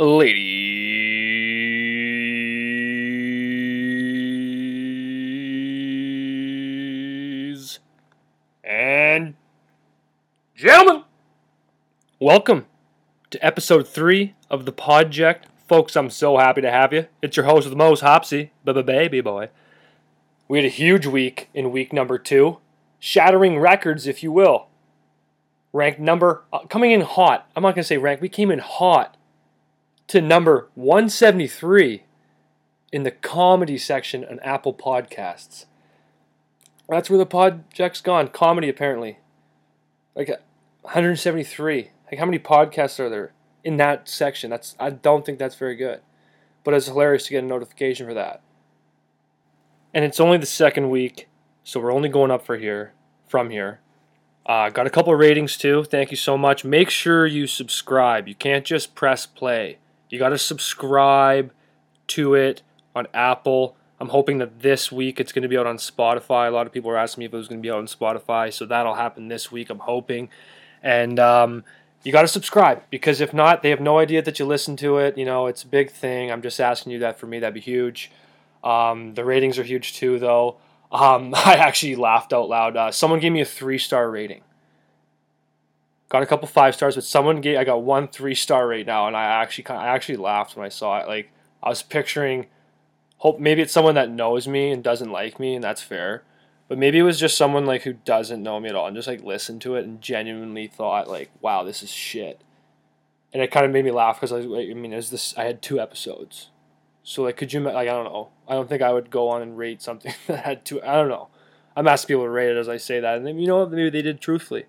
ladies and gentlemen, welcome to episode three of the Podject. Folks, I'm so happy to have you. It's your host the most, Hoppsy, baby boy. We had a huge week in week number two, shattering records, if you will. Ranked number, uh, coming in hot. I'm not going to say ranked, we came in hot to number 173 in the comedy section on Apple Podcasts. That's where the Podject's gone. Comedy, apparently. Like 173. Like, how many podcasts are there in that section? That's I don't think that's very good. But it's hilarious to get a notification for that. And it's only the second week, so we're only going up for here, from here. Uh, got a couple ratings too. Thank you so much. Make sure you subscribe. You can't just press play. You got to subscribe to it on Apple. I'm hoping that this week it's going to be out on Spotify. A lot of people are asking me if it was going to be out on Spotify, so that'll happen this week. I'm hoping, and um, you got to subscribe because if not, they have no idea that you listen to it. You know, it's a big thing. I'm just asking you that for me. That'd be huge. Um, the ratings are huge too, though. Um, I actually laughed out loud. Uh, someone gave me a three star rating. Got a couple five stars, but someone gave I got one three star right now, and I actually kind I actually laughed when I saw it. Like I was picturing hope maybe it's someone that knows me and doesn't like me and that's fair but maybe it was just someone like who doesn't know me at all and just like listened to it and genuinely thought like wow this is shit. And it kind of made me laugh because I, was, like, I mean is this i had two episodes. So like could you like i don't know. I don't think i would go on and rate something that had two i don't know. I'm asking people to rate it as i say that and then, you know maybe they did truthfully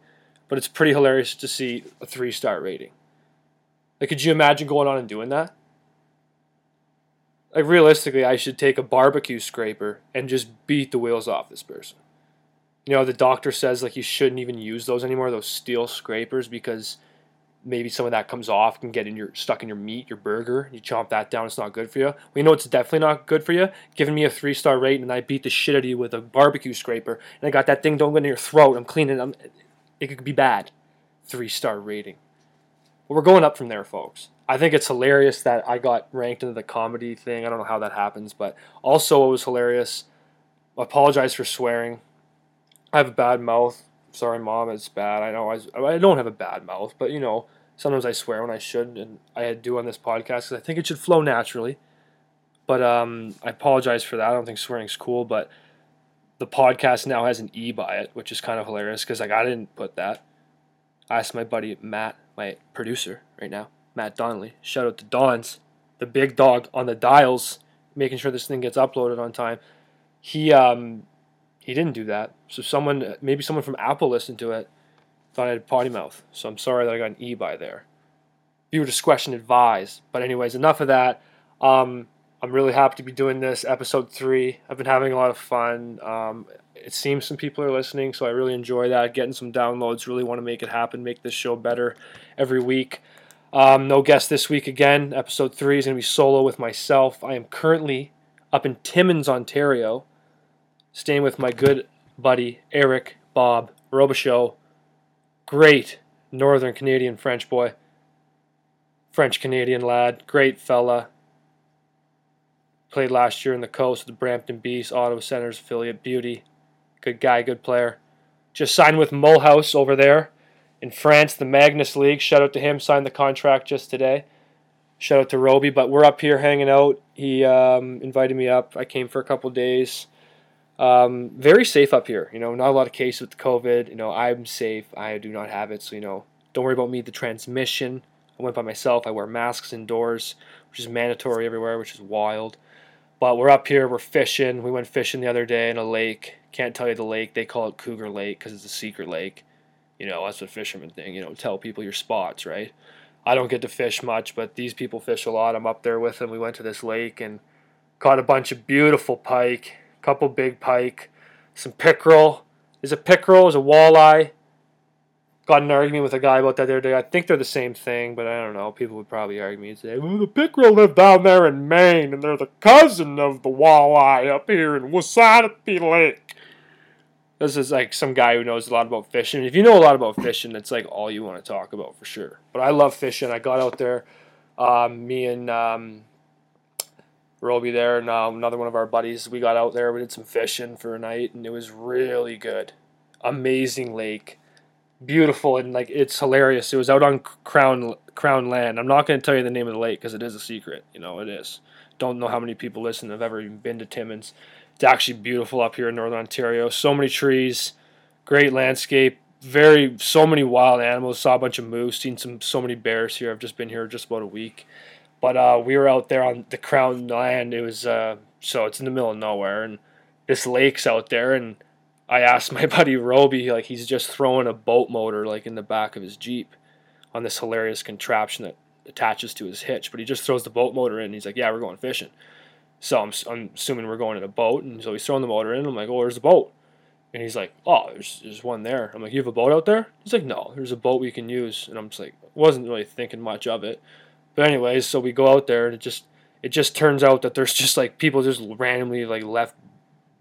but it's pretty hilarious to see a three star rating like could you imagine going on and doing that like realistically, I should take a barbecue scraper and just beat the wheels off this person. You know, the doctor says like you shouldn't even use those anymore, those steel scrapers, because maybe some of that comes off and get in your stuck in your meat, your burger. You chomp that down, it's not good for you. You know it's definitely not good for you. Giving me a three star rating and I beat the shit out of you with a barbecue scraper, and I got that thing don't go in your throat. I'm cleaning. I'm, it could be bad. Three star rating. But we're going up from there, folks. I think it's hilarious that I got ranked into the comedy thing. I don't know how that happens, but also it was hilarious. I apologize for swearing. I have a bad mouth. Sorry, mom, it's bad. I know I, I don't have a bad mouth, but you know, sometimes I swear when I should, and I do on this podcast because I think it should flow naturally. But um, I apologize for that. I don't think swearing's cool, but the podcast now has an E by it, which is kind of hilarious because like I didn't put that. I asked my buddy Matt, my producer, right now Matt Donnelly. Shout out to Don's, the big dog on the dials, making sure this thing gets uploaded on time. He um he didn't do that. So someone maybe someone from Apple listened to it, thought I had potty mouth. So I'm sorry that I got an E by there. Viewer discretion advised. But anyways, enough of that. Um, I'm really happy to be doing this episode three. I've been having a lot of fun. Um, it seems some people are listening, so I really enjoy that. Getting some downloads. Really want to make it happen. Make this show better every week. Um, no guest this week again. Episode three is going to be solo with myself. I am currently up in Timmins, Ontario, staying with my good buddy Eric Bob Robichaux. Great Northern Canadian French boy. French Canadian lad. Great fella. Played last year in the coast, with the Brampton Beast, Ottawa Senators affiliate. Beauty. Good guy, good player. Just signed with Mulhouse over there in France, the Magnus League. Shout out to him, signed the contract just today. Shout out to Roby, but we're up here hanging out. He um, invited me up. I came for a couple days. Um, very safe up here. You know, not a lot of cases with COVID. You know, I'm safe. I do not have it, so you know, don't worry about me. The transmission. I went by myself. I wear masks indoors, which is mandatory everywhere, which is wild. But we're up here. We're fishing. We went fishing the other day in a lake. Can't tell you the lake. They call it Cougar Lake because it's a secret lake. You know, that's a fisherman thing. You know, tell people your spots, right? I don't get to fish much, but these people fish a lot. I'm up there with them. We went to this lake and caught a bunch of beautiful pike, a couple big pike, some pickerel. Is a pickerel? Is a walleye? Got an argument with a guy about that the other day. I think they're the same thing, but I don't know. People would probably argue me and say, well, the pickerel live down there in Maine, and they're the cousin of the walleye up here in Wasatopee Lake. This is like some guy who knows a lot about fishing. If you know a lot about fishing, it's like all you want to talk about for sure. But I love fishing. I got out there Um, me and um, Roby there, and um, another one of our buddies, we got out there. We did some fishing for a night, and it was really good. Amazing lake, beautiful, and like it's hilarious. It was out on Crown Crown land. I'm not going to tell you the name of the lake because it is a secret. You know, it is. Don't know how many people listen have ever even been to Timmins. It's actually beautiful up here in Northern Ontario. So many trees, great landscape, very so many wild animals. Saw a bunch of moose, seen some so many bears here. I've just been here just about a week. But uh, we were out there on the crown land. It was uh, so it's in the middle of nowhere, and this lake's out there. And I asked my buddy Roby, like he's just throwing a boat motor like in the back of his jeep on this hilarious contraption that attaches to his hitch. But he just throws the boat motor in. And he's like, "Yeah, we're going fishing." So I'm, I'm assuming we're going in a boat, and so he's throwing the motor in. I'm like, "Oh, there's the boat?" And he's like, "Oh, there's, there's one there." I'm like, "You have a boat out there?" He's like, "No, there's a boat we can use." And I'm just like, wasn't really thinking much of it. But anyways, so we go out there and it just it just turns out that there's just like people just randomly like left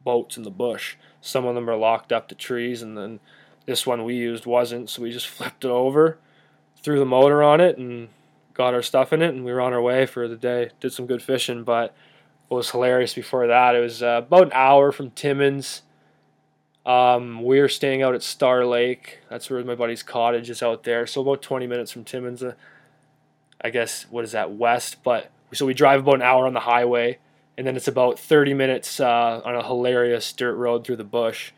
boats in the bush. Some of them are locked up to trees, and then this one we used wasn't, so we just flipped it over, threw the motor on it, and got our stuff in it, and we were on our way for the day. Did some good fishing, but what was hilarious before that, it was uh, about an hour from Timmins. Um, we were staying out at Star Lake. That's where my buddy's cottage is out there. So about 20 minutes from Timmins. Uh, I guess what is that west? But so we drive about an hour on the highway, and then it's about 30 minutes uh, on a hilarious dirt road through the bush.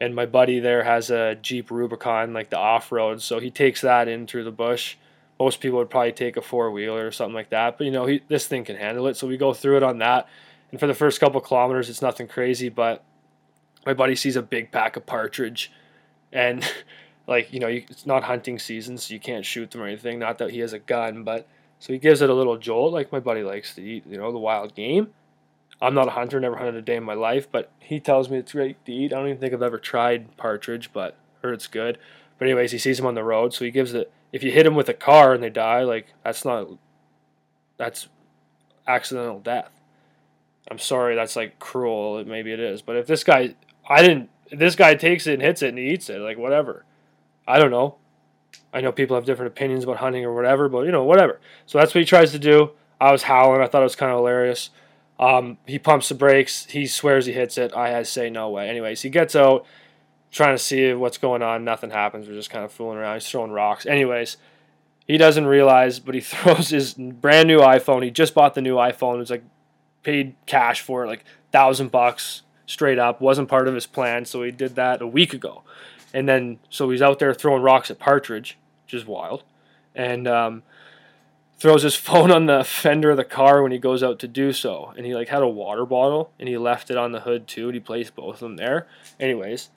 And my buddy there has a Jeep Rubicon, like the off road, so he takes that in through the bush. Most people would probably take a four wheeler or something like that, but you know he, this thing can handle it. So we go through it on that, and for the first couple kilometers, it's nothing crazy. But my buddy sees a big pack of partridge, and like you know you, it's not hunting season so you can't shoot them or anything not that he has a gun but so he gives it a little jolt like my buddy likes to eat you know the wild game i'm not a hunter never hunted a day in my life but he tells me it's great to eat i don't even think i've ever tried partridge but heard it's good but anyways he sees them on the road so he gives it if you hit them with a car and they die like that's not that's accidental death i'm sorry that's like cruel maybe it is but if this guy i didn't this guy takes it and hits it and he eats it like whatever I don't know. I know people have different opinions about hunting or whatever, but you know, whatever. So that's what he tries to do. I was howling. I thought it was kind of hilarious. Um, he pumps the brakes. He swears he hits it. I say no way. Anyways, he gets out, trying to see what's going on. Nothing happens. We're just kind of fooling around. He's throwing rocks. Anyways, he doesn't realize, but he throws his brand new iPhone. He just bought the new iPhone. It was like paid cash for it, like thousand bucks straight up. Wasn't part of his plan, so he did that a week ago. And then, so he's out there throwing rocks at Partridge, which is wild. And um, throws his phone on the fender of the car when he goes out to do so. And he like had a water bottle and he left it on the hood too. And he placed both of them there. Anyways,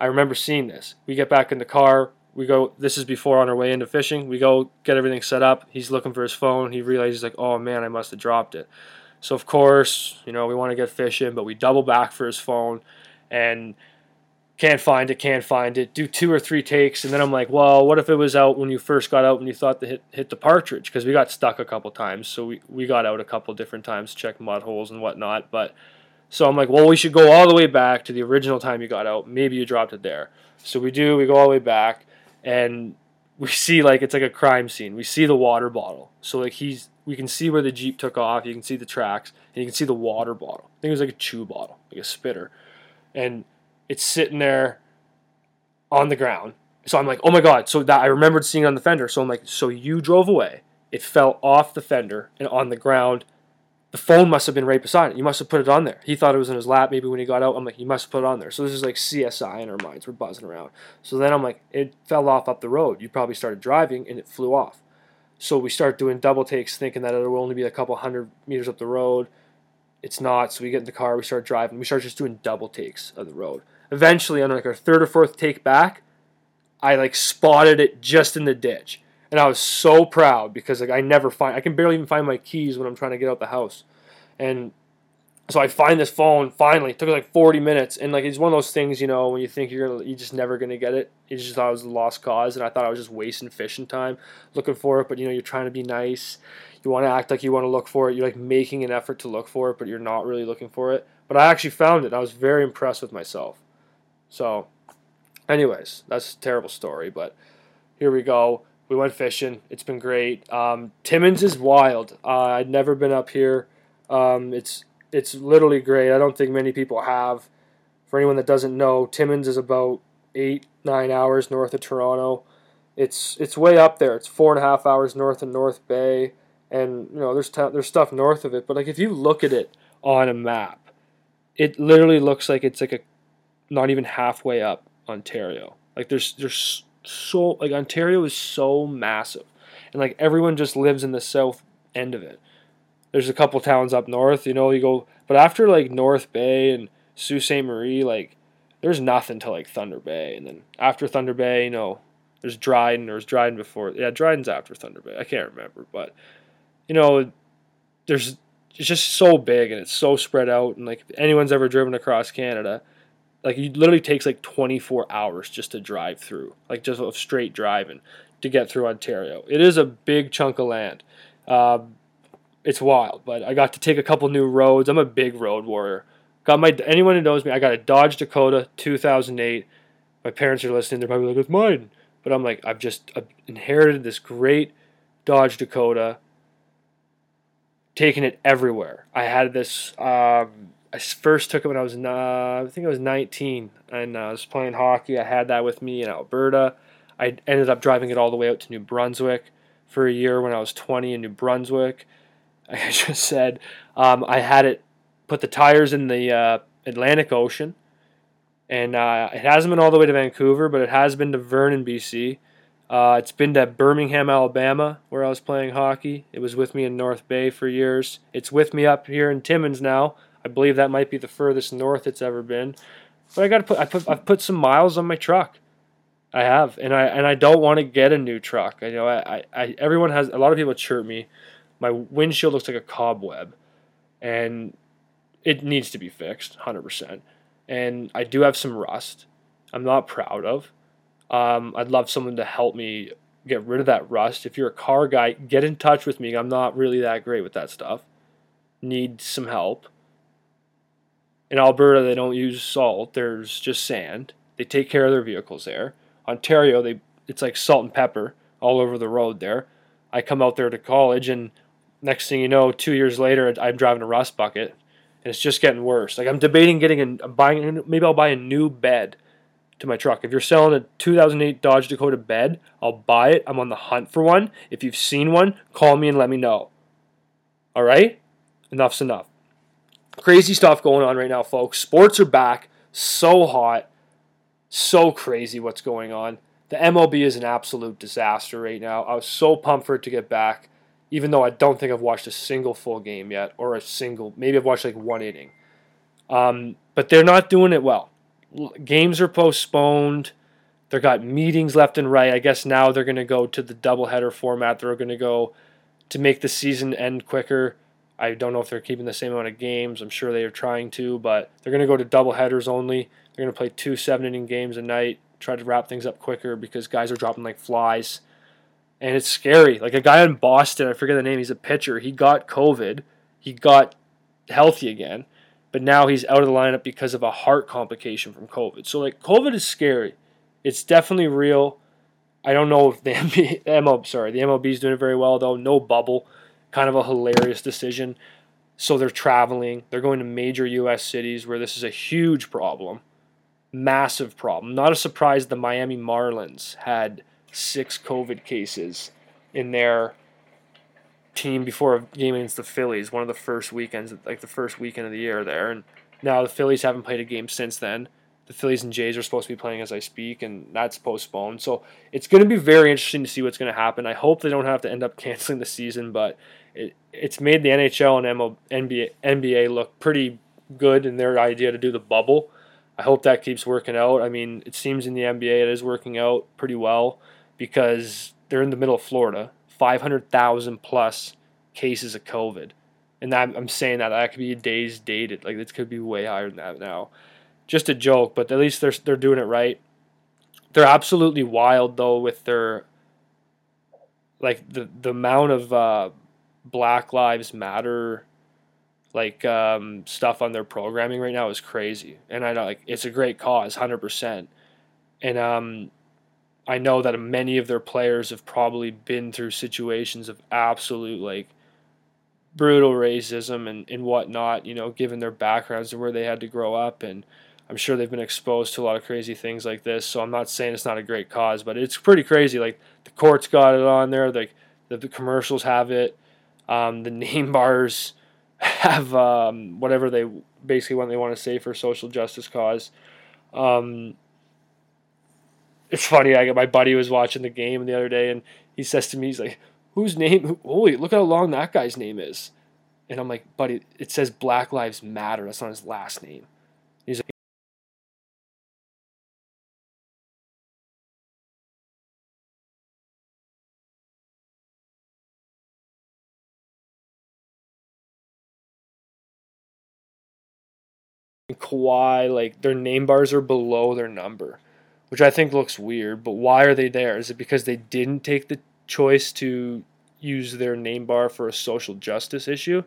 I remember seeing this. We get back in the car. We go. This is before on our way into fishing. We go get everything set up. He's looking for his phone. He realizes like, oh man, I must have dropped it. So of course, you know, we want to get fishing, but we double back for his phone, and can't find it, can't find it, do two or three takes, and then I'm like, well, what if it was out when you first got out when you thought to hit, hit the partridge? Because we got stuck a couple times, so we, we got out a couple different times, check mud holes and whatnot. But so I'm like, well, we should go all the way back to the original time you got out. Maybe you dropped it there. So we do, we go all the way back, and we see like it's like a crime scene. We see the water bottle. So like he's we can see where the Jeep took off, you can see the tracks, and you can see the water bottle. I think it was like a chew bottle, like a spitter. And it's sitting there on the ground. So I'm like, oh my god. So that I remembered seeing on the fender. So I'm like, so you drove away. It fell off the fender and on the ground. The phone must have been right beside it. You must have put it on there. He thought it was in his lap. Maybe when he got out, I'm like, you must have put it on there. So this is like CSI in our minds. We're buzzing around. So then I'm like, it fell off up the road. You probably started driving and it flew off. So we start doing double takes, thinking that it will only be a couple hundred meters up the road. It's not. So we get in the car, we start driving. We start just doing double takes of the road eventually on like our third or fourth take back, I like spotted it just in the ditch. And I was so proud because like I never find I can barely even find my keys when I'm trying to get out the house. And so I find this phone finally. It took like 40 minutes, and like it's one of those things, you know, when you think you're gonna, you just never gonna get it. You just thought it was a lost cause, and I thought I was just wasting fishing time looking for it. But you know, you're trying to be nice. You want to act like you want to look for it. You're like making an effort to look for it, but you're not really looking for it. But I actually found it. I was very impressed with myself. So, anyways, that's a terrible story, but here we go. We went fishing. It's been great. Um, Timmins is wild. Uh, I'd never been up here. Um, it's it's literally great. I don't think many people have. For anyone that doesn't know, Timmins is about eight nine hours north of Toronto. It's it's way up there. It's four and a half hours north of North Bay, and you know there's t- there's stuff north of it. But like if you look at it on a map, it literally looks like it's like a not even halfway up Ontario. Like there's there's so like Ontario is so massive, and like everyone just lives in the south end of it. There's a couple towns up north, you know. You go, but after like North Bay and Sault Ste. Marie, like there's nothing to like Thunder Bay, and then after Thunder Bay, you know, there's Dryden. There was Dryden before. Yeah, Dryden's after Thunder Bay. I can't remember, but you know, there's it's just so big and it's so spread out. And like anyone's ever driven across Canada, like it literally takes like 24 hours just to drive through, like just of straight driving to get through Ontario. It is a big chunk of land. Um, it's wild, but I got to take a couple new roads. I'm a big road warrior. Got my anyone who knows me, I got a Dodge Dakota 2008. My parents are listening; they're probably like, "It's mine," but I'm like, I've just I've inherited this great Dodge Dakota. Taking it everywhere. I had this. Um, I first took it when I was, uh, I think I was 19, and uh, I was playing hockey. I had that with me in Alberta. I ended up driving it all the way out to New Brunswick for a year when I was 20 in New Brunswick. I just said, um, I had it put the tires in the uh, Atlantic Ocean, and uh, it hasn't been all the way to Vancouver, but it has been to Vernon, BC. Uh, it's been to Birmingham, Alabama, where I was playing hockey. It was with me in North Bay for years. It's with me up here in Timmins now. I believe that might be the furthest north it's ever been. But I got to put I put I've put some miles on my truck. I have, and I and I don't want to get a new truck. I you know I, I everyone has a lot of people chirp me. My windshield looks like a cobweb, and it needs to be fixed, hundred percent. And I do have some rust. I'm not proud of. Um, I'd love someone to help me get rid of that rust. If you're a car guy, get in touch with me. I'm not really that great with that stuff. Need some help. In Alberta, they don't use salt. There's just sand. They take care of their vehicles there. Ontario, they it's like salt and pepper all over the road there. I come out there to college, and next thing you know, two years later, I'm driving a rust bucket, and it's just getting worse. Like I'm debating getting a buying maybe I'll buy a new bed to my truck. If you're selling a 2008 Dodge Dakota bed, I'll buy it. I'm on the hunt for one. If you've seen one, call me and let me know. All right? Enough's enough. Crazy stuff going on right now, folks. Sports are back. So hot. So crazy what's going on. The MLB is an absolute disaster right now. I was so pumped for it to get back, even though I don't think I've watched a single full game yet, or a single, maybe I've watched like one inning. Um, but they're not doing it well. Games are postponed. They've got meetings left and right. I guess now they're going to go to the doubleheader format. They're going to go to make the season end quicker. I don't know if they're keeping the same amount of games. I'm sure they are trying to, but they're going to go to double headers only. They're going to play two seven inning games a night, try to wrap things up quicker because guys are dropping like flies. And it's scary. Like a guy in Boston, I forget the name, he's a pitcher. He got COVID. He got healthy again, but now he's out of the lineup because of a heart complication from COVID. So, like, COVID is scary. It's definitely real. I don't know if the MLB, MLB sorry, the MLB is doing it very well, though. No bubble kind of a hilarious decision. So they're traveling, they're going to major US cities where this is a huge problem, massive problem. Not a surprise the Miami Marlins had six COVID cases in their team before a game against the Phillies, one of the first weekends, like the first weekend of the year there. And now the Phillies haven't played a game since then. The Phillies and Jays are supposed to be playing as I speak, and that's postponed. So it's going to be very interesting to see what's going to happen. I hope they don't have to end up canceling the season, but it, it's made the NHL and MO, NBA, NBA look pretty good in their idea to do the bubble. I hope that keeps working out. I mean, it seems in the NBA it is working out pretty well because they're in the middle of Florida, 500,000 plus cases of COVID. And that, I'm saying that that could be days dated. Like this could be way higher than that now. Just a joke, but at least they're they're doing it right. They're absolutely wild though with their like the the amount of uh, Black Lives Matter like um, stuff on their programming right now is crazy, and I know like it's a great cause, hundred percent. And um, I know that many of their players have probably been through situations of absolute like brutal racism and, and whatnot, you know, given their backgrounds and where they had to grow up. And I'm sure they've been exposed to a lot of crazy things like this. So I'm not saying it's not a great cause, but it's pretty crazy. Like the courts got it on there, like the, the commercials have it, um, the name bars have um, whatever they basically what they want to say for social justice cause. Um, it's funny. I my buddy was watching the game the other day, and he says to me, he's like, "Whose name? Holy, look how long that guy's name is." And I'm like, "Buddy, it says Black Lives Matter. That's not his last name." He's like. Kawhi, like their name bars are below their number which I think looks weird. But why are they there? Is it because they didn't take the choice to use their name bar for a social justice issue?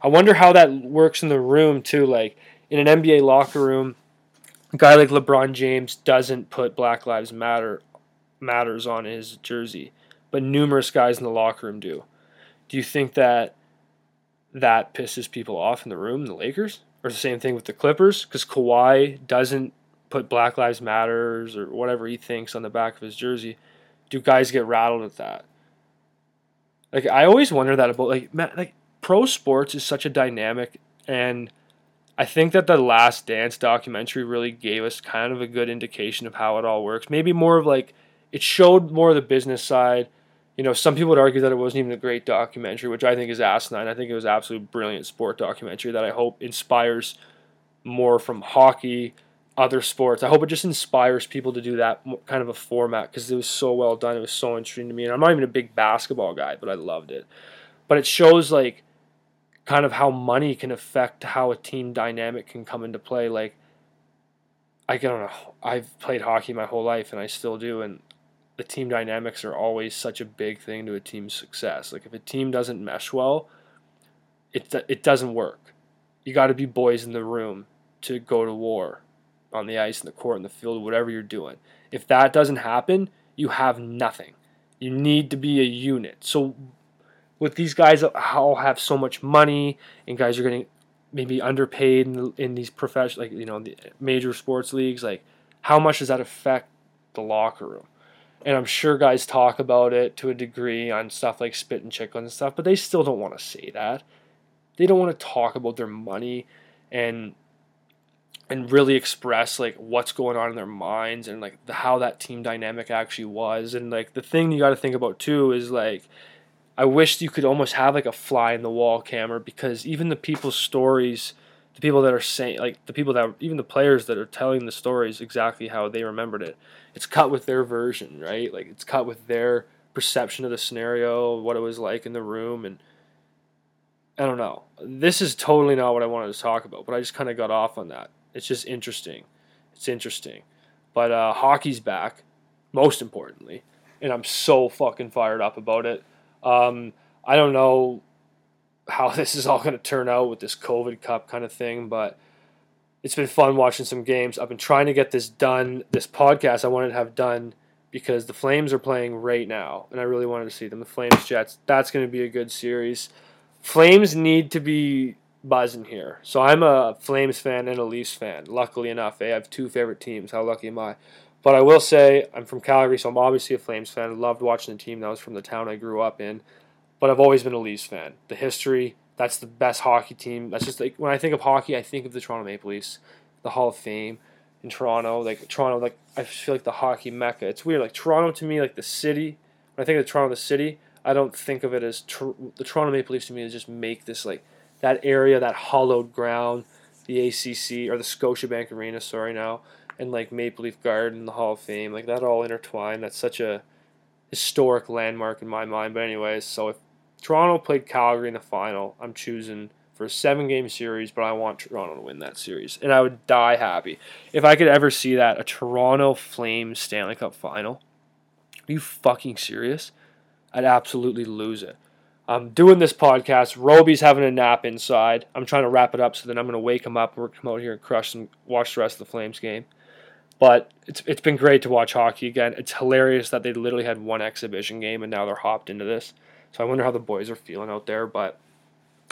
I wonder how that works in the room too. Like in an NBA locker room, a guy like LeBron James doesn't put Black Lives Matter matters on his jersey, but numerous guys in the locker room do. Do you think that that pisses people off in the room, the Lakers? Or the same thing with the Clippers? Because Kawhi doesn't put Black Lives Matters or whatever he thinks on the back of his jersey, do guys get rattled at that? Like I always wonder that about like man, like pro sports is such a dynamic and I think that the Last Dance documentary really gave us kind of a good indication of how it all works. Maybe more of like it showed more of the business side. You know, some people would argue that it wasn't even a great documentary, which I think is asinine. I think it was absolutely brilliant sport documentary that I hope inspires more from hockey, other sports. I hope it just inspires people to do that kind of a format because it was so well done. It was so interesting to me. And I'm not even a big basketball guy, but I loved it. But it shows like kind of how money can affect how a team dynamic can come into play. Like, I don't know. I've played hockey my whole life and I still do. And the team dynamics are always such a big thing to a team's success. Like, if a team doesn't mesh well, it, it doesn't work. You got to be boys in the room to go to war on the ice, in the court, in the field, whatever you're doing. If that doesn't happen, you have nothing. You need to be a unit. So with these guys all have so much money and guys are getting maybe underpaid in, in these professional like you know the major sports leagues like how much does that affect the locker room and i'm sure guys talk about it to a degree on stuff like Spittin' Chiclets and stuff but they still don't want to say that they don't want to talk about their money and and really express like what's going on in their minds and like the, how that team dynamic actually was and like the thing you got to think about too is like I wish you could almost have like a fly in the wall camera because even the people's stories the people that are saying like the people that even the players that are telling the stories exactly how they remembered it it's cut with their version right like it's cut with their perception of the scenario what it was like in the room and I don't know. This is totally not what I wanted to talk about, but I just kind of got off on that. It's just interesting. It's interesting. But uh, hockey's back, most importantly, and I'm so fucking fired up about it. Um, I don't know how this is all going to turn out with this COVID Cup kind of thing, but it's been fun watching some games. I've been trying to get this done. This podcast I wanted to have done because the Flames are playing right now, and I really wanted to see them. The Flames Jets. That's going to be a good series. Flames need to be buzzing here. So I'm a Flames fan and a Leafs fan. Luckily enough, they have two favorite teams. How lucky am I? But I will say I'm from Calgary, so I'm obviously a Flames fan. I loved watching the team that was from the town I grew up in. But I've always been a Leafs fan. The history, that's the best hockey team. That's just like when I think of hockey, I think of the Toronto Maple Leafs, the Hall of Fame in Toronto. Like Toronto, like I feel like the hockey mecca. It's weird. Like Toronto to me, like the city. When I think of Toronto, the city, I don't think of it as tr- the Toronto Maple Leafs to me. Is just make this like that area, that hollowed ground, the ACC or the Scotiabank Arena, sorry now, and like Maple Leaf Garden, the Hall of Fame, like that all intertwined. That's such a historic landmark in my mind. But anyways, so if Toronto played Calgary in the final, I'm choosing for a seven game series, but I want Toronto to win that series. And I would die happy. If I could ever see that, a Toronto Flames Stanley Cup final, are you fucking serious? I'd absolutely lose it. I'm doing this podcast. Roby's having a nap inside. I'm trying to wrap it up so then I'm going to wake him up. We're come out here and crush and watch the rest of the Flames game. But it's it's been great to watch hockey again. It's hilarious that they literally had one exhibition game and now they're hopped into this. So I wonder how the boys are feeling out there. But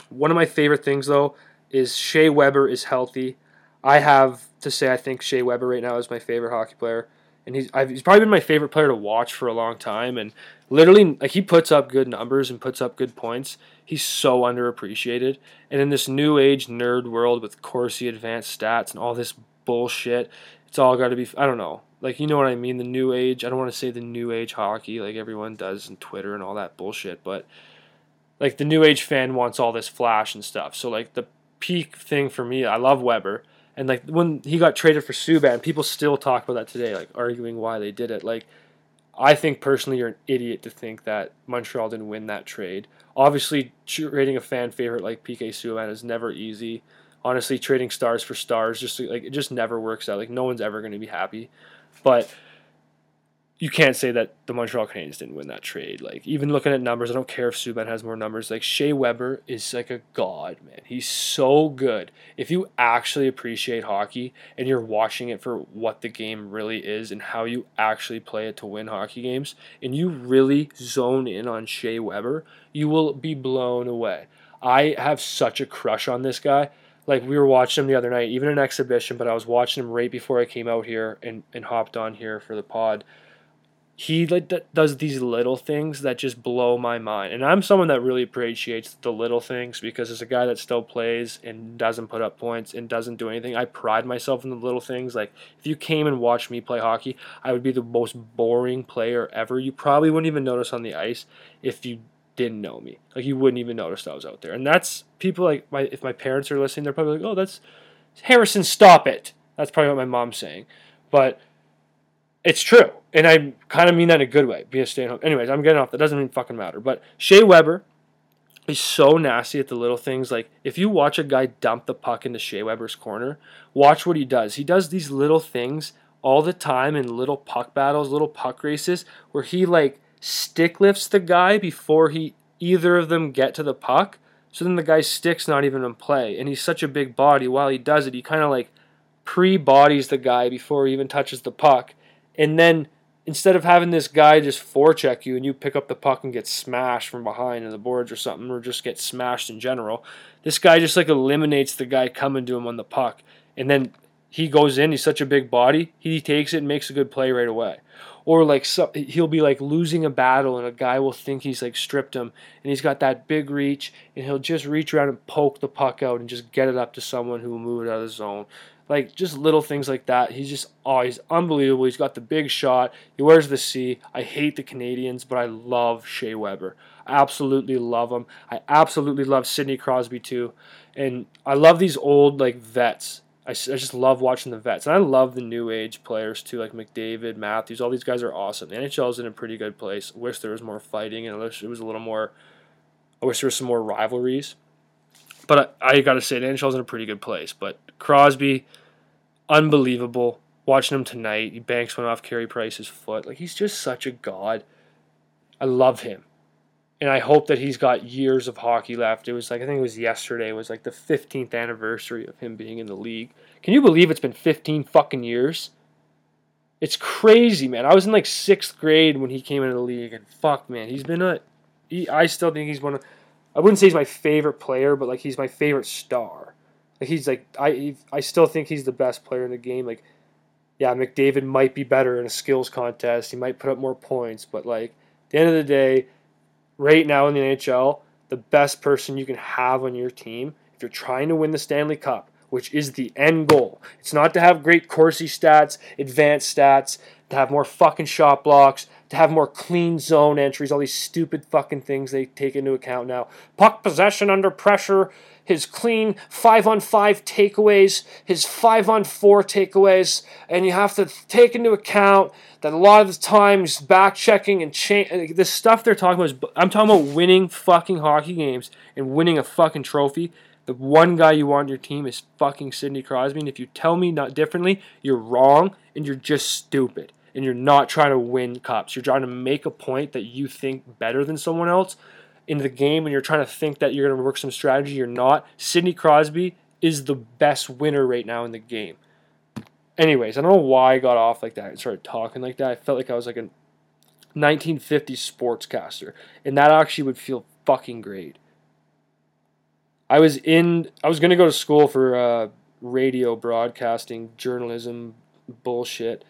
one of my favorite things though is Shea Weber is healthy. I have to say I think Shea Weber right now is my favorite hockey player, and he's I've, he's probably been my favorite player to watch for a long time. And literally, like he puts up good numbers and puts up good points. He's so underappreciated, and in this new age nerd world with Corsi advanced stats and all this bullshit, it's all got to be I don't know. Like you know what I mean? The new age. I don't want to say the new age hockey like everyone does in Twitter and all that bullshit, but like the new age fan wants all this flash and stuff. So like the peak thing for me, I love Weber. And like when he got traded for Subban, people still talk about that today, like arguing why they did it. Like I think personally you're an idiot to think that Montreal didn't win that trade. Obviously, trading a fan favorite like PK Subban is never easy. Honestly, trading stars for stars just like it just never works out. Like no one's ever going to be happy. But you can't say that the Montreal Canadiens didn't win that trade. Like even looking at numbers, I don't care if Subban has more numbers. Like Shea Weber is like a god, man. He's so good. If you actually appreciate hockey and you're watching it for what the game really is and how you actually play it to win hockey games, and you really zone in on Shea Weber, you will be blown away. I have such a crush on this guy. Like we were watching him the other night, even an exhibition, but I was watching him right before I came out here and, and hopped on here for the pod he like does these little things that just blow my mind. And I'm someone that really appreciates the little things because as a guy that still plays and doesn't put up points and doesn't do anything, I pride myself in the little things. Like if you came and watched me play hockey, I would be the most boring player ever. You probably wouldn't even notice on the ice if you didn't know me. Like you wouldn't even notice I was out there. And that's people like my if my parents are listening, they're probably like, "Oh, that's Harrison, stop it." That's probably what my mom's saying. But it's true. And I kind of mean that in a good way. Be a stay at home. Anyways, I'm getting off. That doesn't even fucking matter. But Shea Weber is so nasty at the little things. Like, if you watch a guy dump the puck into Shea Weber's corner, watch what he does. He does these little things all the time in little puck battles, little puck races, where he, like, stick lifts the guy before he either of them get to the puck. So then the guy's stick's not even in play. And he's such a big body. While he does it, he kind of like pre bodies the guy before he even touches the puck and then instead of having this guy just forecheck you and you pick up the puck and get smashed from behind in the boards or something, or just get smashed in general, this guy just like eliminates the guy coming to him on the puck. And then he goes in, he's such a big body, he takes it and makes a good play right away. Or like so, he'll be like losing a battle and a guy will think he's like stripped him and he's got that big reach and he'll just reach around and poke the puck out and just get it up to someone who will move it out of the zone. Like just little things like that. He's just oh, he's unbelievable. He's got the big shot. He wears the C. I hate the Canadiens, but I love Shea Weber. I absolutely love him. I absolutely love Sidney Crosby too, and I love these old like vets. I, I just love watching the vets, and I love the new age players too, like McDavid, Matthews. All these guys are awesome. The NHL is in a pretty good place. Wish there was more fighting, and wish it was a little more. I wish there was some more rivalries. But I, I got to say, the NHL's in a pretty good place. But Crosby, unbelievable. Watching him tonight, he banks one off Carey Price's foot. Like he's just such a god. I love him, and I hope that he's got years of hockey left. It was like I think it was yesterday. Was like the 15th anniversary of him being in the league. Can you believe it's been 15 fucking years? It's crazy, man. I was in like sixth grade when he came into the league, and fuck, man, he's been a. He, I still think he's one of I wouldn't say he's my favorite player, but like he's my favorite star. He's like I I still think he's the best player in the game. Like yeah, McDavid might be better in a skills contest. He might put up more points, but like at the end of the day, right now in the NHL, the best person you can have on your team if you're trying to win the Stanley Cup, which is the end goal. It's not to have great Corsi stats, advanced stats, to have more fucking shot blocks, to have more clean zone entries, all these stupid fucking things they take into account now. Puck possession under pressure, his clean five on five takeaways, his five on four takeaways, and you have to take into account that a lot of the times back checking and change the stuff they're talking about is I'm talking about winning fucking hockey games and winning a fucking trophy. The one guy you want on your team is fucking Sidney Crosby, and if you tell me not differently, you're wrong and you're just stupid and you're not trying to win cups. You're trying to make a point that you think better than someone else in the game and you're trying to think that you're going to work some strategy. You're not. Sidney Crosby is the best winner right now in the game. anyways, I don't know why I got off like that and started talking like that. I felt like I was like a 1950s sportscaster, and that actually would feel fucking great. I was in. I was gonna go to school for uh, radio broadcasting, journalism, bullshit,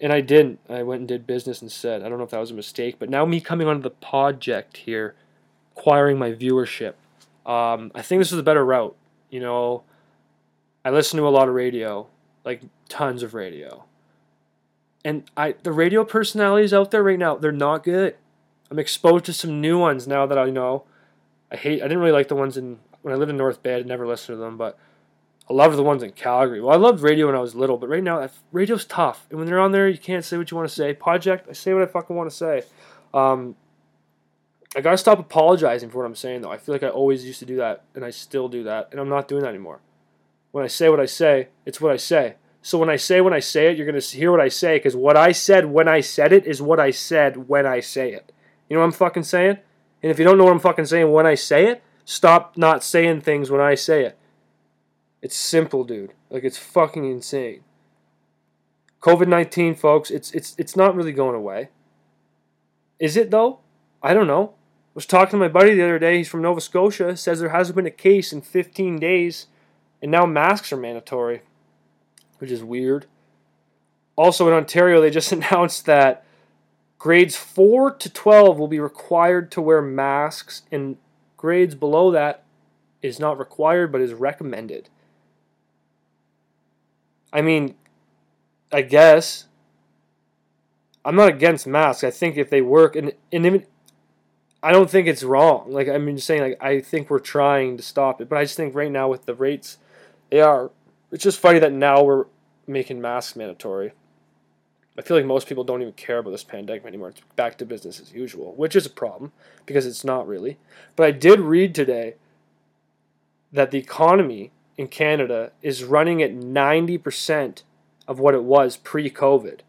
and I didn't. I went and did business instead. I don't know if that was a mistake, but now me coming onto the Podject here, acquiring my viewership, um, I think this is a better route. You know, I listen to a lot of radio, like tons of radio, and I the radio personalities out there right now, they're not good. I'm exposed to some new ones now that I know. I hate. I didn't really like the ones in when I lived in North Bay. I never listened to them, but I loved the ones in Calgary. Well, I loved radio when I was little, but right now, radio's tough. And when they're on there, you can't say what you want to say. Podject, I say what I fucking want to say. Um, I gotta stop apologizing for what I'm saying, though. I feel like I always used to do that, and I still do that, and I'm not doing that anymore. When I say what I say, it's what I say. So when I say when I say it, you're gonna hear what I say, because what I said when I said it is what I said when I say it. You know what I'm fucking saying? And if you don't know what I'm fucking saying when I say it, stop not saying things when I say it. It's simple, dude. Like it's fucking insane. COVID nineteen, folks. It's it's it's not really going away. Is it though? I don't know. Was talking to my buddy the other day. He's from Nova Scotia. Says there hasn't been a case in 15 days, and now masks are mandatory, which is weird. Also in Ontario, they just announced that grades 4 to 12 will be required to wear masks, and grades below that is not required but is recommended. I mean, I guess I'm not against masks. I think if they work, and and even, I don't think it's wrong. Like I mean, just saying, like I think we're trying to stop it, but I just think right now with the rates, they are. It's just funny that now we're making masks mandatory. I feel like most people don't even care about this pandemic anymore. It's back to business as usual, which is a problem because it's not really. But I did read today that the economy in Canada is running at 90% of what it was pre COVID.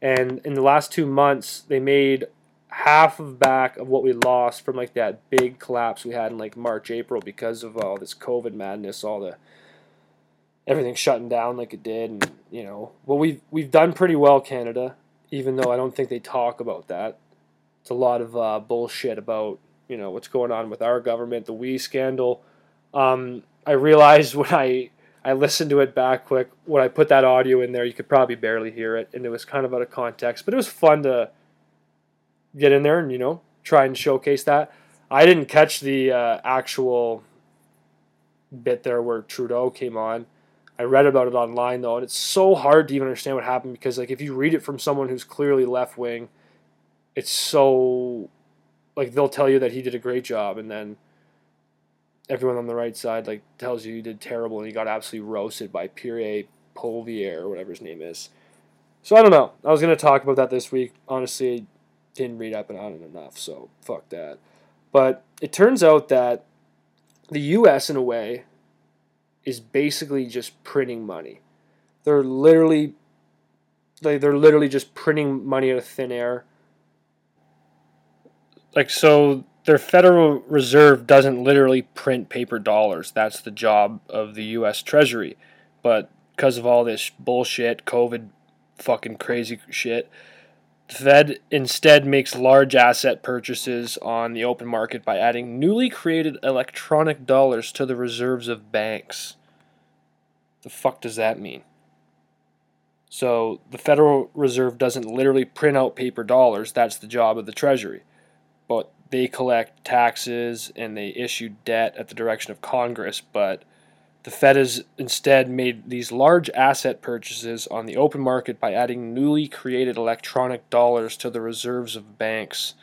And in the last two months, they made half of back of what we lost from like that big collapse we had in like March, April because of all this COVID madness, all the everything shutting down like it did, and you know, well we've we've done pretty well, Canada, even though I don't think they talk about that. It's a lot of uh, bullshit about you know what's going on with our government, the WE scandal. Um, I realized when I I listened to it back quick when I put that audio in there, you could probably barely hear it, and it was kind of out of context, but it was fun to get in there and you know try and showcase that. I didn't catch the uh, actual bit there where Trudeau came on. I read about it online though, and it's so hard to even understand what happened because like if you read it from someone who's clearly left wing, it's so like they'll tell you that he did a great job, and then everyone on the right side like tells you he did terrible and he got absolutely roasted by Pierre Poilievre or whatever his name is. So I don't know. I was gonna talk about that this week. Honestly, didn't read up on it enough, so fuck that. But it turns out that the U.S. in a way is basically just printing money. They're literally they they're literally just printing money out of thin air. Like so their Federal Reserve doesn't literally print paper dollars. That's the job of the U.S. Treasury. But because of all this bullshit, COVID, fucking crazy shit, the Fed instead makes large asset purchases on the open market by adding newly created electronic dollars to the reserves of banks. The fuck does that mean? So the Federal Reserve doesn't literally print out paper dollars. That's the job of the Treasury. But they collect taxes and they issue debt at the direction of Congress, but the Fed has instead made these large asset purchases on the open market by adding newly created electronic dollars to the reserves of banks,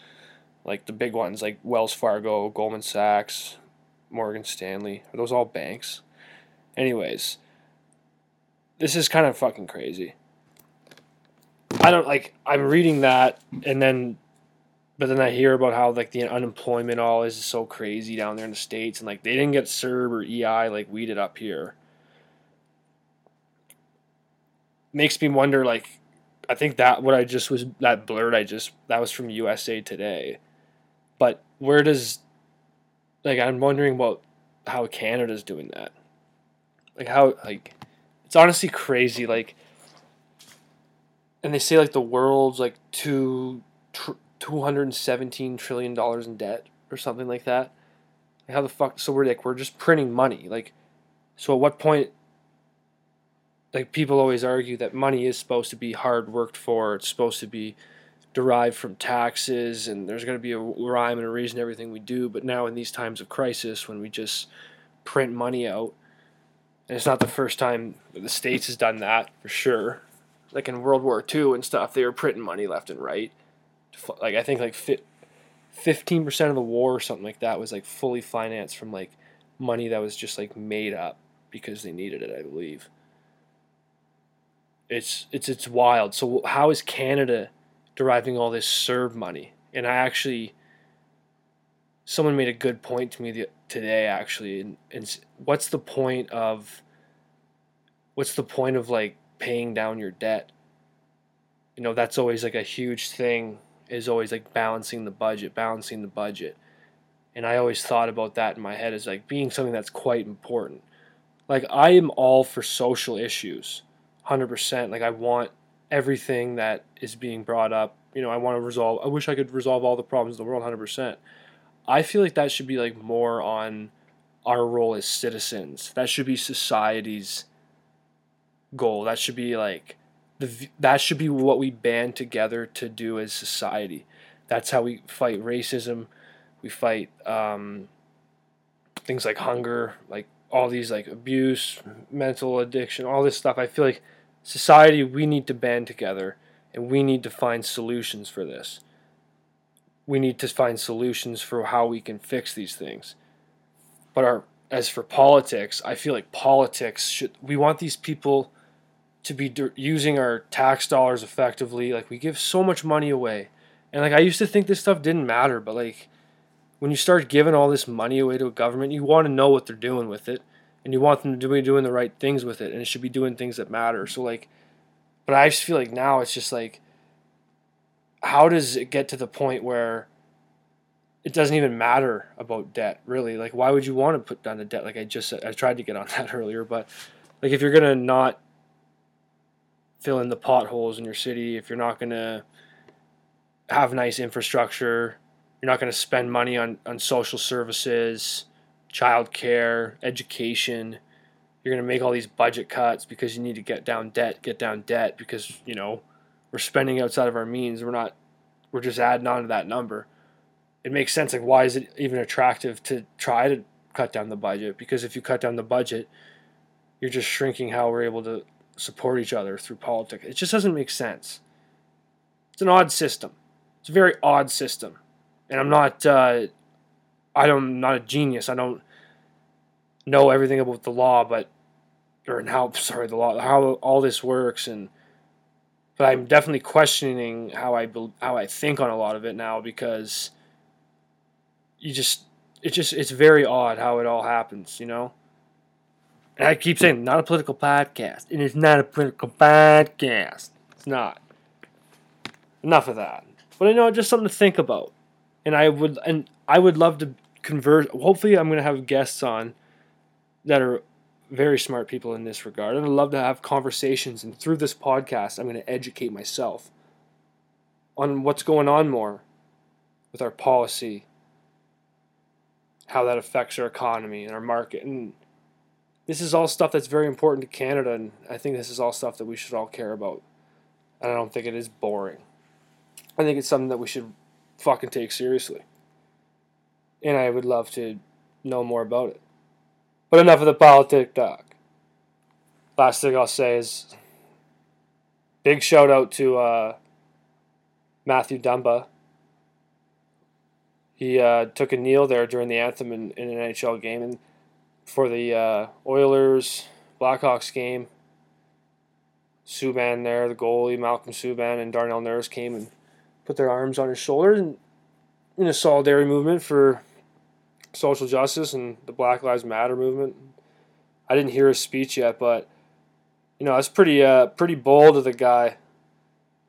like the big ones like Wells Fargo, Goldman Sachs, Morgan Stanley. Are those all banks? Anyways, this is kind of fucking crazy. I don't like, I'm reading that and then but then I hear about how like the unemployment all is so crazy down there in the states, and like they didn't get CERB or EI like we did up here. Makes me wonder, like, I think that what I just was that blurred I just that was from USA Today, but where does, like, I'm wondering about how Canada's doing that, like how like, it's honestly crazy. Like, and they say like the world's like two two hundred and seventeen trillion dollars in debt or something like that. How the fuck? So we're like we're just printing money. Like, so at what point? Like people always argue that money is supposed to be hard worked for. It's supposed to be derived from taxes, and there's going to be a rhyme and a reason everything we do. But now in these times of crisis, when we just print money out, and it's not the first time the states has done that for sure. Like in World War II and stuff, they were printing money left and right. Like I think like fifteen percent of the war or something like that was like fully financed from like money that was just like made up because they needed it. I believe. It's it's it's wild. So how is Canada deriving all this CERB money? And I actually, someone made a good point to me the, today actually, and, and what's the point of what's the point of like paying down your debt? You know, that's always like a huge thing is always like balancing the budget, balancing the budget. And I always thought about that in my head as like being something that's quite important. Like I am all for social issues, 100%. Like I want everything that is being brought up, you know, I want to resolve I wish I could resolve all the problems in the world 100%. I feel like that should be like more on our role as citizens. That should be society's goal. That should be like the that should be what we band together to do as society. That's how we fight racism. We fight um, things like hunger, like all these like abuse, mental addiction, all this stuff. I feel like society we need to band together and we need to find solutions for this we need to find solutions for how we can fix these things. But our as for politics, I feel like politics should we want these people to be using our tax dollars effectively. Like we give so much money away. And like I used to think this stuff didn't matter, but like when you start giving all this money away to a government, you want to know what they're doing with it and you want them to be doing the right things with it and it should be doing things that matter. So like but I just feel like now it's just like how does it get to the point where it doesn't even matter about debt really like why would you want to put down a debt like i just i tried to get on that earlier but like if you're gonna not fill in the potholes in your city if you're not gonna have nice infrastructure you're not gonna spend money on, on social services child care education you're gonna make all these budget cuts because you need to get down debt get down debt because you know we're spending outside of our means. We're not. We're just adding on to that number. It makes sense. Like, why is it even attractive to try to cut down the budget? Because if you cut down the budget, you're just shrinking how we're able to support each other through politics. It just doesn't make sense. It's an odd system. It's a very odd system, and I'm not. Uh, I don't. I'm not a genius. I don't know everything about the law, but or how sorry the law how all this works and but I'm definitely questioning how I how I think on a lot of it now because you just it just it's very odd how it all happens, you know. And I keep saying not a political podcast. And It is not a political podcast. It's not. Enough of that. But I know just something to think about. And I would and I would love to convert hopefully I'm gonna have guests on that are very smart people in this regard. And I love to have conversations. And through this podcast, I'm going to educate myself on what's going on more with our policy, how that affects our economy and our market. And this is all stuff that's very important to Canada. And I think this is all stuff that we should all care about. And I don't think it is boring. I think it's something that we should fucking take seriously. And I would love to know more about it. But enough of the politic talk. Last thing I'll say is big shout out to uh, Matthew Dumba. He uh, took a kneel there during the anthem in, in an NHL game and for the uh, Oilers Blackhawks game. Subban there, the goalie Malcolm Subban and Darnell Nurse came and put their arms on his shoulders and in a solidarity movement for social justice and the Black Lives Matter movement. I didn't hear his speech yet, but you know, it's pretty uh pretty bold of the guy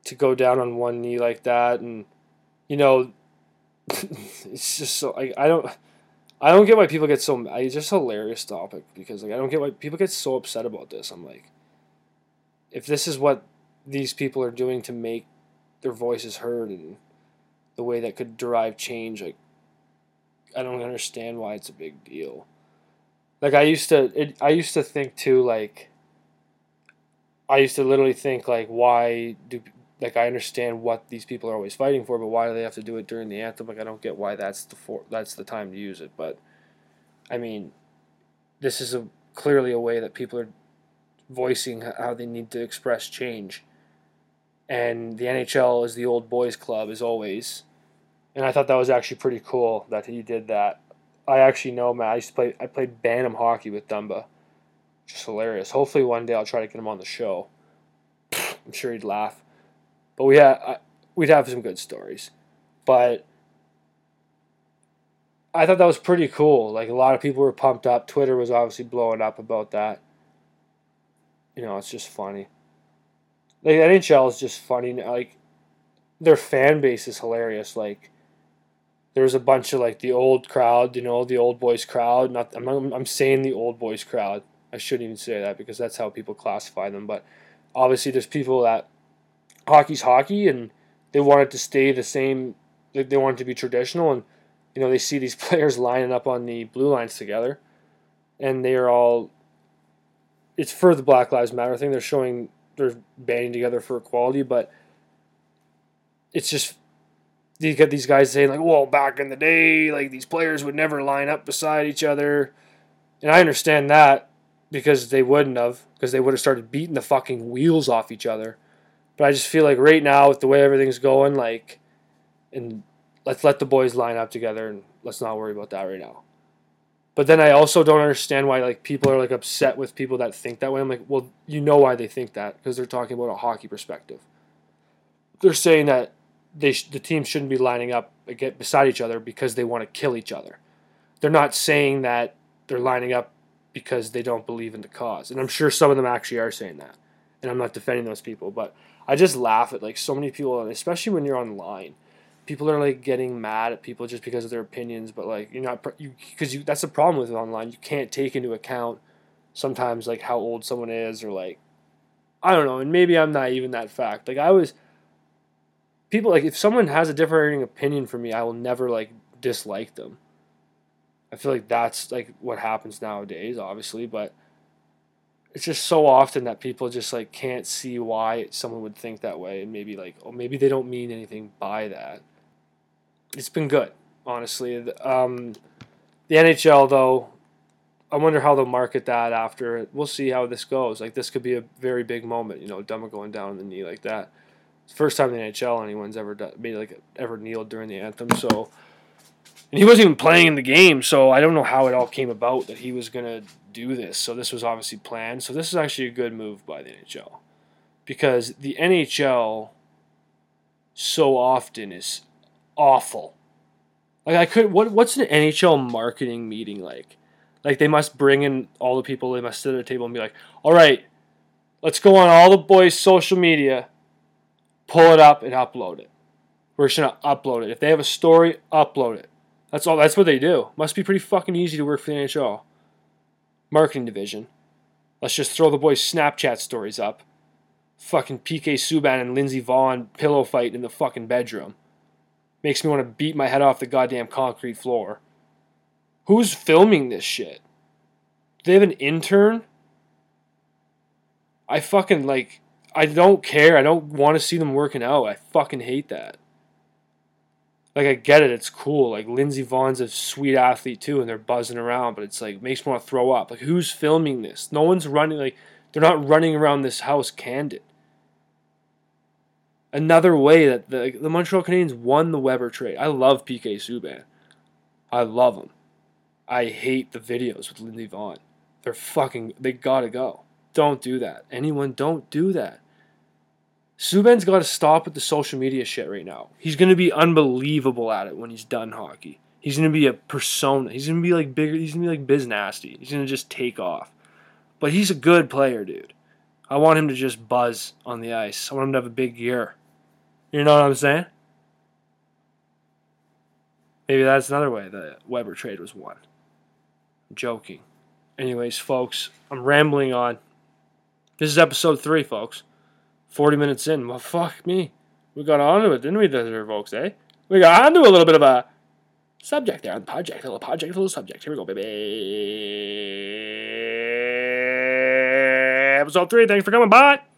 to go down on one knee like that and you know it's just so like I don't I don't get why people get so it's just hilarious topic because like I don't get why people get so upset about this. I'm like if this is what these people are doing to make their voices heard and the way that could derive change, like I don't understand why it's a big deal. Like I used to, it, I used to think too, like I used to literally think like, why do like I understand what these people are always fighting for, but why do they have to do it during the anthem? Like I don't get why that's the for that's the time to use it. But I mean, this is a clearly a way that people are voicing how they need to express change. And the NHL is the old boys club as always. And I thought that was actually pretty cool that he did that. I actually know, man. I used to play. I played Bantam hockey with Dumba. Just hilarious. Hopefully one day I'll try to get him on the show. I'm sure he'd laugh. But we had, we'd have some good stories. But I thought that was pretty cool. Like a lot of people were pumped up. Twitter was obviously blowing up about that. You know, it's just funny. Like NHL is just funny. Like their fan base is hilarious. Like there was a bunch of like the old crowd, you know, the old boys crowd. Not I'm I'm saying the old boys crowd. I shouldn't even say that because that's how people classify them. But obviously, there's people that hockey's hockey and they want it to stay the same. They, want it to be traditional, and you know they see these players lining up on the blue lines together, and they are all. It's for the Black Lives Matter thing. They're showing they're banding together for equality, but it's just you get these guys saying like, "Well, back in the day, like these players would never line up beside each other," and I understand that because they wouldn't have because they would have started beating the fucking wheels off each other. But I just feel like right now with the way everything's going, like, and let's let the boys line up together and let's not worry about that right now. But then I also don't understand why like people are like upset with people that think that way. I'm like, well, you know why they think that because they're talking about a hockey perspective. They're saying that they sh- the teams shouldn't be lining up get beside each other because they want to kill each other. They're not saying that they're lining up because they don't believe in the cause. And I'm sure some of them actually are saying that. And I'm not defending those people, but I just laugh at like so many people, especially when you're online. People are like getting mad at people just because of their opinions, but like you're not you because you that's the problem with it online. You can't take into account sometimes like how old someone is or like I don't know, and maybe I'm not even that fact. Like I was people like if someone has a differing opinion from me, I will never like dislike them. I feel like that's like what happens nowadays, obviously, but it's just so often that people just like can't see why someone would think that way and maybe like oh maybe they don't mean anything by that. It's been good, honestly. Um, the NHL though, I wonder how they'll market that after. We'll see how this goes. Like this could be a very big moment, you know, Dumba going down on the knee like that. First time in the NHL anyone's ever done, made like ever kneeled during the anthem. So and he wasn't even playing in the game, so I don't know how it all came about that he was gonna do this. So this was obviously planned. So this is actually a good move by the NHL because the NHL so often is awful. Like I could what what's an NHL marketing meeting like? Like they must bring in all the people, they must sit at a table and be like, all right, let's go on all the boys' social media, pull it up and upload it. We're just gonna upload it. If they have a story, upload it. That's all. That's what they do. Must be pretty fucking easy to work for the NHL marketing division. Let's just throw the boys' Snapchat stories up. Fucking PK Subban and Lindsey Vonn pillow fight in the fucking bedroom. Makes me want to beat my head off the goddamn concrete floor. Who's filming this shit? Do they have an intern? I fucking like. I don't care. I don't want to see them working out. I fucking hate that like I get it, it's cool. Like Lindsey Vonn's a sweet athlete too, and they're buzzing around, but it's like makes me want to throw up. Like who's filming this? No one's running. Like they're not running around this house candid. Another way that the the Montreal Canadiens won the Weber trade. I love PK Subban. I love him. I hate the videos with Lindsey Vonn. They're fucking. They gotta go. Don't do that. Anyone, don't do that. Subban's got to stop with the social media shit right now. He's going to be unbelievable at it when he's done hockey. He's going to be a persona. He's going to be like bigger. He's going to be like biz nasty. He's going to just take off. But he's a good player, dude. I want him to just buzz on the ice. I want him to have a big year. You know what I'm saying? Maybe that's another way the Weber trade was won. I'm joking. Anyways, folks, I'm rambling on. This is episode three, folks. 40 minutes in. Well, fuck me. We got onto it, didn't we, there, folks, eh? We got onto a little bit of a subject there on the Podject. A little Podject, little subject. Here we go, baby. Episode three. Thanks for coming. Bye.